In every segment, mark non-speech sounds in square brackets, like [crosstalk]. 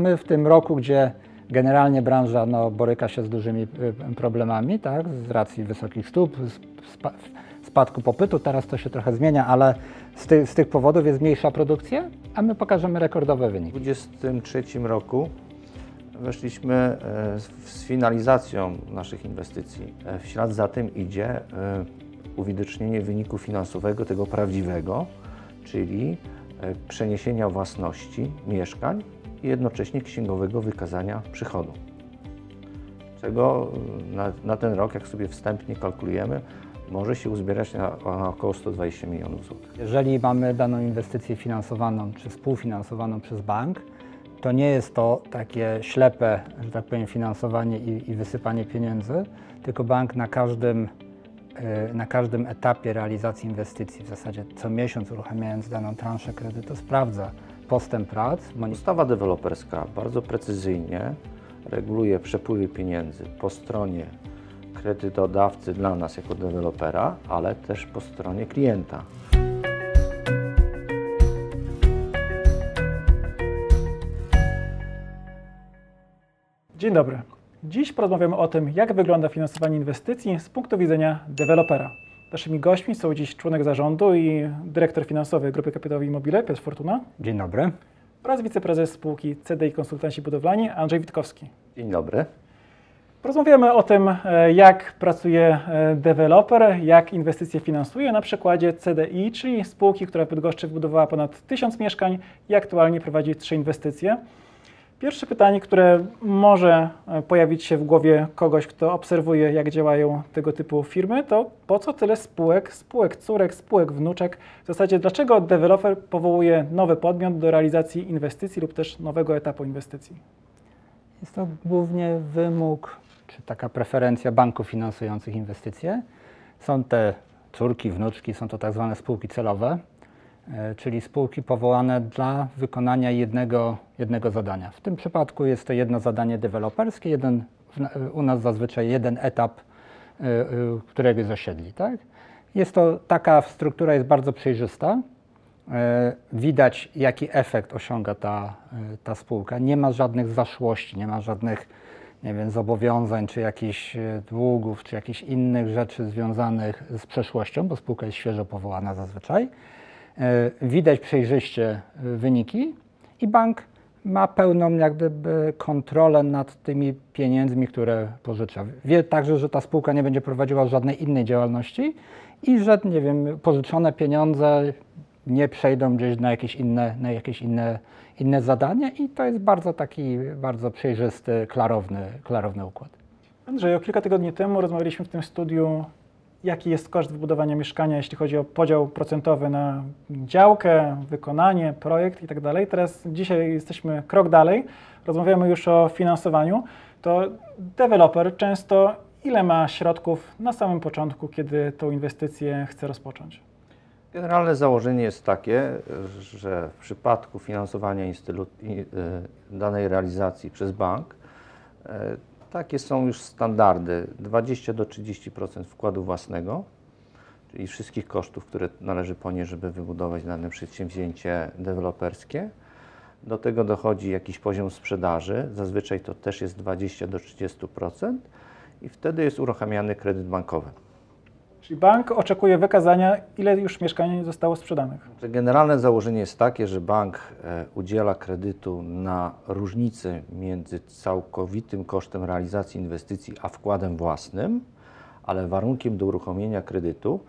My w tym roku, gdzie generalnie branża no, boryka się z dużymi y, problemami, tak, z racji wysokich stóp, spa, spadku popytu, teraz to się trochę zmienia, ale z, ty, z tych powodów jest mniejsza produkcja, a my pokażemy rekordowe wyniki. W 2023 roku weszliśmy e, z finalizacją naszych inwestycji. E, W ślad za tym idzie e, uwidocznienie wyniku finansowego, tego prawdziwego, czyli przeniesienia własności mieszkań i jednocześnie księgowego wykazania przychodu. Czego e, na, na ten rok, jak sobie wstępnie kalkulujemy, może się uzbierać na, na około 120 milionów złotych. Jeżeli mamy daną inwestycję finansowaną czy współfinansowaną przez bank, to nie jest to takie ślepe, że tak powiem, finansowanie i, i wysypanie pieniędzy, tylko bank na każdym, y, na każdym etapie realizacji inwestycji, w zasadzie co miesiąc uruchamiając daną transzę kredytu, sprawdza postęp prac, Ustawa deweloperska bardzo precyzyjnie reguluje przepływy pieniędzy po stronie kredytodawcy dla nas jako dewelopera, ale też po stronie klienta. Dzień dobry. Dziś porozmawiamy o tym, jak wygląda finansowanie inwestycji z punktu widzenia dewelopera. Naszymi gośćmi są dziś członek zarządu i dyrektor finansowy Grupy Kapitałowej Immobile, Piotr Fortuna Dzień dobry. oraz wiceprezes spółki CDI Konsultanci Budowlani Andrzej Witkowski. Dzień dobry. Porozmawiamy o tym, e, jak pracuje e, deweloper, jak inwestycje finansuje na przykładzie CDI, czyli spółki, która w Bydgoszczy wybudowała ponad 1000 mieszkań i aktualnie prowadzi trzy inwestycje. Pierwsze pytanie, które może e, pojawić się w głowie kogoś, kto obserwuje, jak działają tego typu firmy, to po co tyle spółek, spółek córek, spółek wnuczek? W zasadzie, dlaczego deweloper powołuje nowy podmiot do realizacji inwestycji lub też nowego etapu inwestycji? Jest to głównie wymóg, czy taka preferencja banków finansujących inwestycje. Są te córki, wnuczki, są to tak zwane spółki celowe, czyli spółki powołane dla wykonania jednego, jednego zadania. W tym przypadku jest to jedno zadanie deweloperskie, jeden, na- u nas zazwyczaj jeden etap, e, e, którego jest osiedli. Tak? Jest to taka struktura jest bardzo przejrzysta. E, Widać, jaki efekt osiąga ta, e, ta spółka. Nie ma żadnych zaszłości, nie ma żadnych nie wiem, zobowiązań, czy jakichś e, długów, czy jakichś innych rzeczy związanych z przeszłością, bo spółka jest świeżo powołana zazwyczaj. E, Widać przejrzyście e, wyniki i bank ma pełną jak gdyby kontrolę nad tymi pieniędzmi, które pożycza. Wie także, że ta spółka nie będzie prowadziła żadnej innej działalności i że, nie wiem, pożyczone pieniądze nie przejdą gdzieś na jakieś inne, na jakieś inne, inne zadania i to jest bardzo taki, bardzo przejrzysty, klarowny, klarowny układ. Andrzej, o kilka tygodni temu rozmawialiśmy w tym studiu, jaki jest koszt wybudowania mieszkania, jeśli chodzi o podział procentowy na działkę, wykonanie, projekt itd. Teraz dzisiaj jesteśmy krok dalej, rozmawiamy już o finansowaniu. To deweloper często ile ma środków na samym początku, kiedy tą inwestycję chce rozpocząć? Generalne założenie jest takie, że w przypadku finansowania y, danej realizacji przez bank, e, takie są już standardy 20 do 30% wkładu własnego, czyli wszystkich kosztów, które należy ponieść, żeby wybudować dane przedsięwzięcie deweloperskie. Do tego dochodzi jakiś poziom sprzedaży, zazwyczaj to też jest 20 do 30% i wtedy jest uruchamiany kredyt bankowy. Czyli bank oczekuje wykazania, ile już mieszkań zostało sprzedanych. Że Generalne założenie jest takie, że bank e, udziela kredytu na różnicę między całkowitym kosztem realizacji inwestycji a wkładem własnym, ale warunkiem do uruchomienia kredytu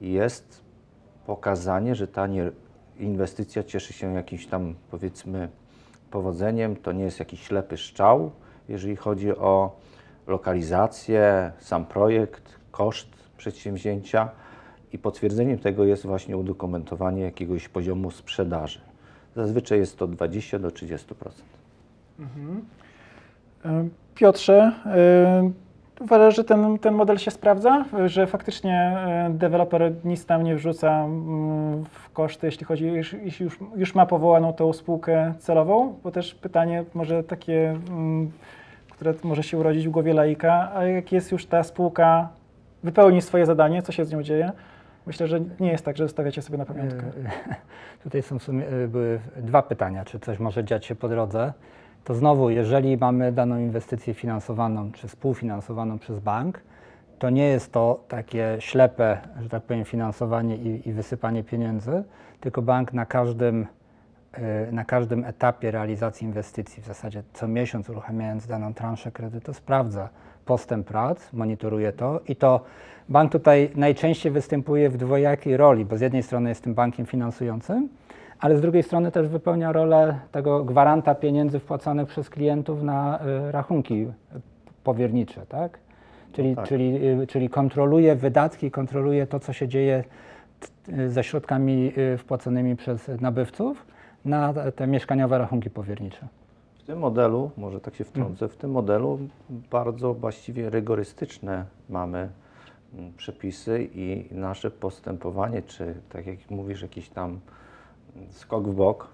jest pokazanie, że ta inwestycja cieszy się jakimś tam powiedzmy powodzeniem, to nie jest jakiś ślepy szczał, jeżeli chodzi o lokalizację, sam projekt, koszt przedsięwzięcia i potwierdzeniem tego jest właśnie udokumentowanie jakiegoś poziomu sprzedaży. Zazwyczaj jest to 20 do 30%. E, Piotrze, y, uważasz, że ten, ten model się sprawdza? Że faktycznie y, deweloper nic tam nie wrzuca mm, w koszty, jeśli chodzi, jeśli już, już ma powołaną tą spółkę celową? Bo też pytanie może takie, mm, które może się urodzić w głowie laika, a jak jest już ta spółka, wypełni swoje zadanie, co się z nią dzieje? Myślę, że nie jest tak, że zostawiacie sobie na pamiątkę. E, [laughs] Tutaj są w sumie e, były dwa pytania, czy coś może dziać się po drodze. to znowu, jeżeli mamy daną inwestycję finansowaną czy współfinansowaną przez bank, to nie jest to takie ślepe, że tak powiem, finansowanie i, i wysypanie pieniędzy, tylko bank na każdym, na każdym etapie realizacji inwestycji, w zasadzie co miesiąc uruchamiając daną transzę kredytu, sprawdza postęp prac, monitoruje to i to bank tutaj najczęściej występuje w dwojakiej roli, bo z jednej strony jest tym bankiem finansującym, ale z drugiej strony też wypełnia rolę tego gwaranta pieniędzy wpłacanych przez klientów na y, rachunki powiernicze, tak? Czyli, tak. czyli, y, czyli kontroluje wydatki, kontroluje to, co się dzieje ze środkami y, wpłaconymi przez nabywców na te mieszkaniowe rachunki powiernicze. W tym modelu, może tak się wtrącę, w tym modelu bardzo właściwie rygorystyczne mamy mm, przepisy i nasze postępowanie, czy tak jak mówisz, jakiś tam skok w bok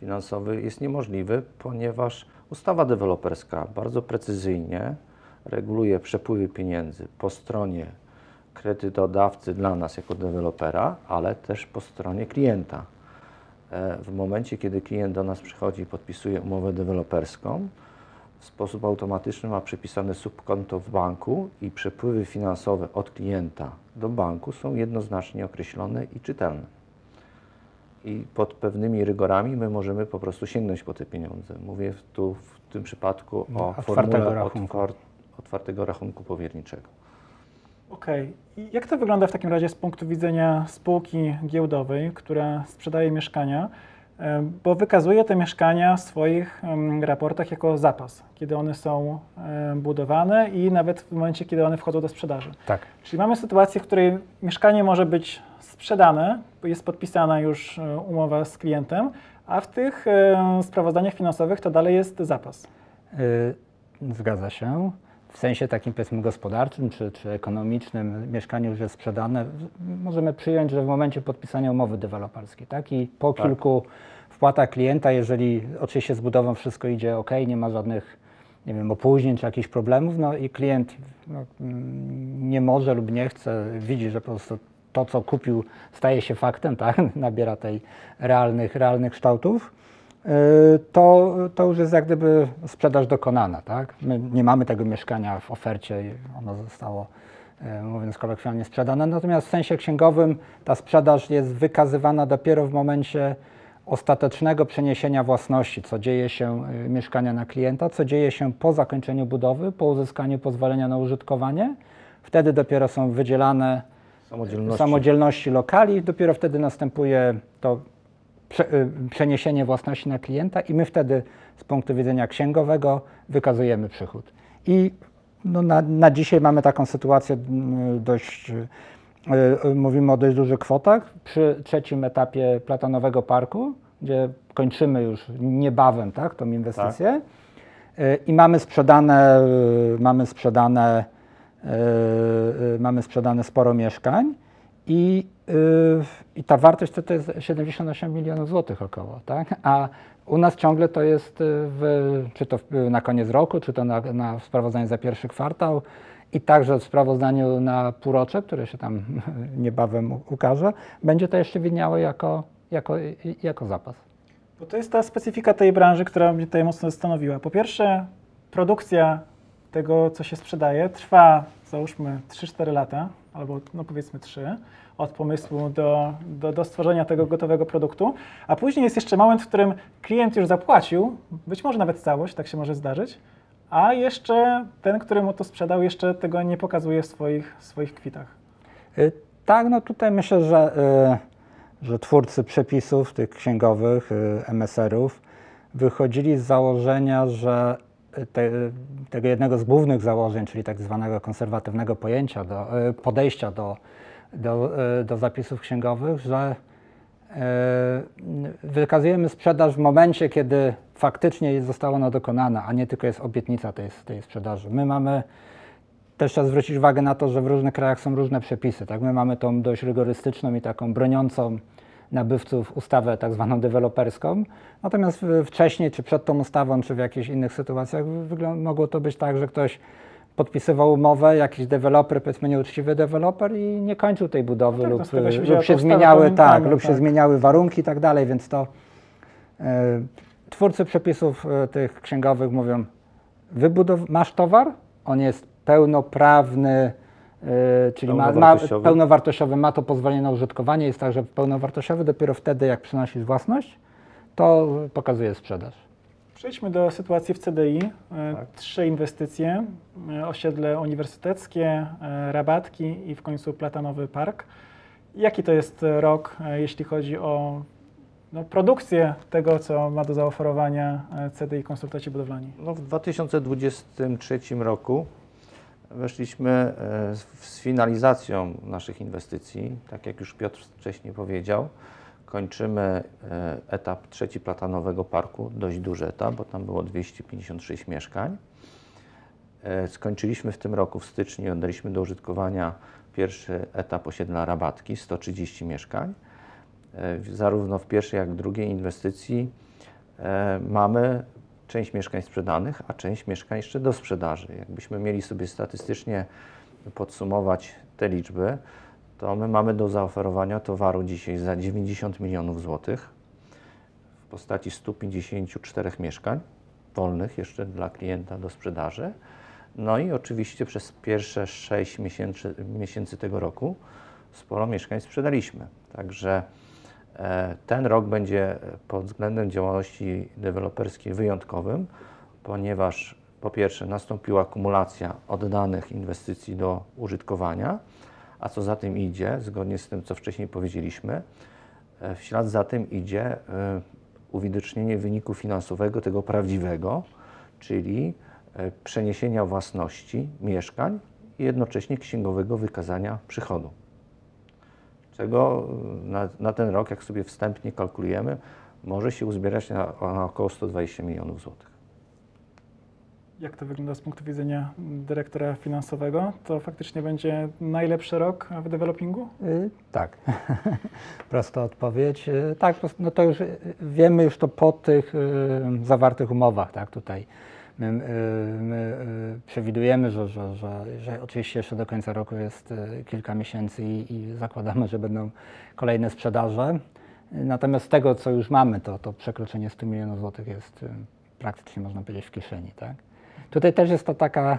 finansowy jest niemożliwy, ponieważ ustawa deweloperska bardzo precyzyjnie reguluje przepływy pieniędzy po stronie kredytodawcy dla nas jako dewelopera, ale też po stronie klienta. E, W momencie, kiedy klient do nas przychodzi i podpisuje umowę deweloperską, w sposób automatyczny ma przypisane subkonto w banku i przepływy finansowe od klienta do banku są jednoznacznie określone i czytelne. I pod pewnymi rygorami my możemy po prostu sięgnąć po te pieniądze. Mówię tu w tym przypadku o Otwartego formule rachunku. otwar- otwartego rachunku powierniczego. Okej. I jak to wygląda w takim razie z punktu widzenia spółki giełdowej, która sprzedaje mieszkania, bo wykazuje te mieszkania w swoich raportach jako zapas, kiedy one są budowane i nawet w momencie, kiedy one wchodzą do sprzedaży. Tak. Czyli mamy sytuację, w której mieszkanie może być sprzedane, bo jest podpisana już e, umowa z klientem, a w tych e, sprawozdaniach finansowych to dalej jest zapas. Y, Zgadza się. W sensie takim powiedzmy gospodarczym czy, czy ekonomicznym mieszkanie już jest sprzedane. Możemy przyjąć, że w momencie podpisania umowy deweloperskiej, tak? I po Tak. kilku wpłatach klienta, jeżeli oczywiście z budową wszystko idzie ok, nie ma żadnych nie wiem, opóźnień czy jakichś problemów, no i klient no, mm, nie może lub nie chce, widzi, że po prostu to, co kupił, staje się faktem, tak? [laughs] nabiera tej realnych, realnych kształtów, to, to już jest jak gdyby sprzedaż dokonana. Tak? My nie mamy tego mieszkania w ofercie, i ono zostało, yy, mówiąc kolokwialnie, sprzedane. Natomiast w sensie księgowym ta sprzedaż jest wykazywana dopiero w momencie ostatecznego przeniesienia własności, co dzieje się y, mieszkania na klienta, co dzieje się po zakończeniu budowy, po uzyskaniu pozwolenia na użytkowanie. Wtedy dopiero są wydzielane Samodzielności. samodzielności lokali, dopiero wtedy następuje to przeniesienie własności na klienta i my wtedy z punktu widzenia księgowego wykazujemy przychód. I no, na, na dzisiaj mamy taką sytuację mm, dość, y, y, mówimy o dość dużych kwotach. Przy trzecim etapie platanowego parku, gdzie kończymy już niebawem tak, tą inwestycję y, i mamy sprzedane, y, mamy sprzedane y, y, mamy sprzedane sporo mieszkań i, y, i ta wartość to, to jest 78 milionów złotych około, tak? A u nas ciągle to jest, y, w, czy to na koniec roku, czy to na, na sprawozdaniu za pierwszy kwartał i także w sprawozdaniu na półrocze, które się tam [laughs] niebawem ukaże, będzie to jeszcze widniało jako, jako, jako zapas. Bo to jest ta specyfika tej branży, która mnie tutaj mocno zastanowiła. Po pierwsze, produkcja tego, co się sprzedaje, trwa załóżmy 3-4 lata, albo no powiedzmy 3, od pomysłu do, do, do stworzenia tego gotowego produktu, a później jest jeszcze moment, w którym klient już zapłacił, być może nawet całość, tak się może zdarzyć, a jeszcze ten, który mu to sprzedał, jeszcze tego nie pokazuje w swoich, w swoich kwitach. Y, Tak, no tutaj myślę, że, y, że twórcy przepisów tych księgowych, y, MSR-ów, wychodzili z założenia, że te, tego jednego z głównych założeń, czyli tak zwanego konserwatywnego pojęcia, do, y, podejścia do, do, y, do zapisów księgowych, że y, wykazujemy sprzedaż w momencie, kiedy faktycznie została ona dokonana, a nie tylko jest obietnica tej, tej sprzedaży. My mamy też trzeba zwrócić uwagę na to, że w różnych krajach są różne przepisy. Tak? My mamy tą dość rygorystyczną i taką broniącą nabywców ustawę tak zwaną deweloperską. Natomiast wcześniej, czy przed tą ustawą, czy w jakichś innych sytuacjach mogło to być tak, że ktoś podpisywał umowę, jakiś deweloper, powiedzmy nieuczciwy deweloper i nie kończył tej budowy tak, no lub, z tego się wzięła lub się zmieniały, tak, lub się tak. zmieniały warunki i tak dalej, więc to e, twórcy przepisów e, tych księgowych mówią, wybudow- masz towar, on jest pełnoprawny, e, czyli ma, ma Pełnowartościowy. ma to pozwolenie na użytkowanie, jest także pełnowartościowy, dopiero wtedy jak przynosisz własność, to pokazuje sprzedaż. Przejdźmy do sytuacji w CDI. E, Tak. Trzy inwestycje, e, osiedle uniwersyteckie, e, rabatki i w końcu platanowy park. Jaki to jest rok, e, jeśli chodzi o no, produkcję tego, co ma do zaoferowania e, CDI konsultaci budowlani? No, w 2023 roku weszliśmy e, z finalizacją naszych inwestycji. Tak jak już Piotr wcześniej powiedział, kończymy e, etap trzeci platanowego parku, dość duży etap, bo tam było 256 mieszkań. E, Skończyliśmy w tym roku w styczniu oddaliśmy do użytkowania pierwszy etap osiedla Rabatki, 130 mieszkań. Zarówno w pierwszej, jak i drugiej inwestycji mamy część mieszkań sprzedanych, a część mieszkań jeszcze do sprzedaży. Jakbyśmy mieli sobie statystycznie podsumować te liczby, to my mamy do zaoferowania towaru dzisiaj za 90 milionów złotych w postaci 154 mieszkań wolnych jeszcze dla klienta do sprzedaży. No i oczywiście przez pierwsze 6 miesięcy, miesięcy tego roku sporo mieszkań sprzedaliśmy. Także ten rok będzie pod względem działalności deweloperskiej wyjątkowym, ponieważ po pierwsze nastąpiła kumulacja oddanych inwestycji do użytkowania, a co za tym idzie, zgodnie z tym, co wcześniej powiedzieliśmy, e, w ślad za tym idzie e, uwidocznienie wyniku finansowego, tego prawdziwego, czyli e, przeniesienia własności mieszkań i jednocześnie księgowego wykazania przychodu. Czego y, na, na ten rok, jak sobie wstępnie kalkulujemy, może się uzbierać na, na około 120 milionów złotych. Jak to wygląda z punktu widzenia dyrektora finansowego? To faktycznie będzie najlepszy rok w developingu? Y, Tak. [laughs] Prosta odpowiedź. Y, Tak, no to już y, wiemy już to po tych y, zawartych umowach, tak, tutaj. My, my y, przewidujemy, że, że, że, że oczywiście jeszcze do końca roku jest y, kilka miesięcy i, i zakładamy, że będą kolejne sprzedaże. Natomiast z tego, co już mamy, to, to przekroczenie 100 milionów złotych jest y, praktycznie, można powiedzieć, w kieszeni, tak. Tutaj też jest to taka,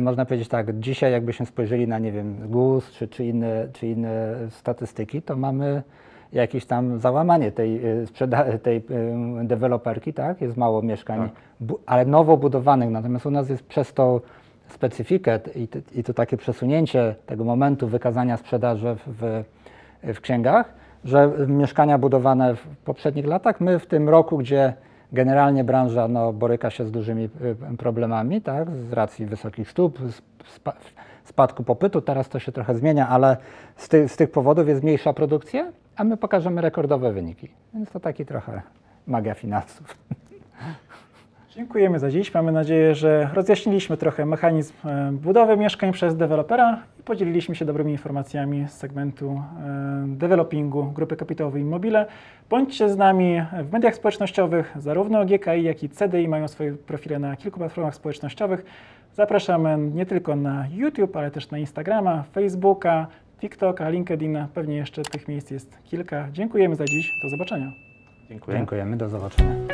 można powiedzieć tak, dzisiaj jakbyśmy spojrzeli na, nie wiem, GUS czy, czy, inne, czy inne statystyki, to mamy jakieś tam załamanie tej, sprzeda- tej e, deweloperki, tak? Jest mało mieszkań, Tak. ale nowo budowanych, natomiast u nas jest przez to specyfikę i, to takie przesunięcie tego momentu wykazania sprzedaży w, w, księgach, że mieszkania budowane w poprzednich latach, my w tym roku, gdzie generalnie branża no, boryka się z dużymi y, problemami, tak, z racji wysokich stóp, spadku popytu, teraz to się trochę zmienia, ale z, ty, z tych powodów jest mniejsza produkcja, a my pokażemy rekordowe wyniki. Więc to taki trochę magia finansów. Dziękujemy za dziś. Mamy nadzieję, że rozjaśniliśmy trochę mechanizm e, budowy mieszkań przez dewelopera i podzieliliśmy się dobrymi informacjami z segmentu e, developingu Grupy Kapitałowej Immobile. Bądźcie z nami w mediach społecznościowych, zarówno GKI, jak i CDI mają swoje profile na kilku platformach społecznościowych. Zapraszamy nie tylko na YouTube, ale też na Instagrama, Facebooka, TikToka, LinkedIna. Pewnie jeszcze tych miejsc jest kilka. Dziękujemy za dziś. Do zobaczenia. Dziękuję. Dziękujemy, do zobaczenia.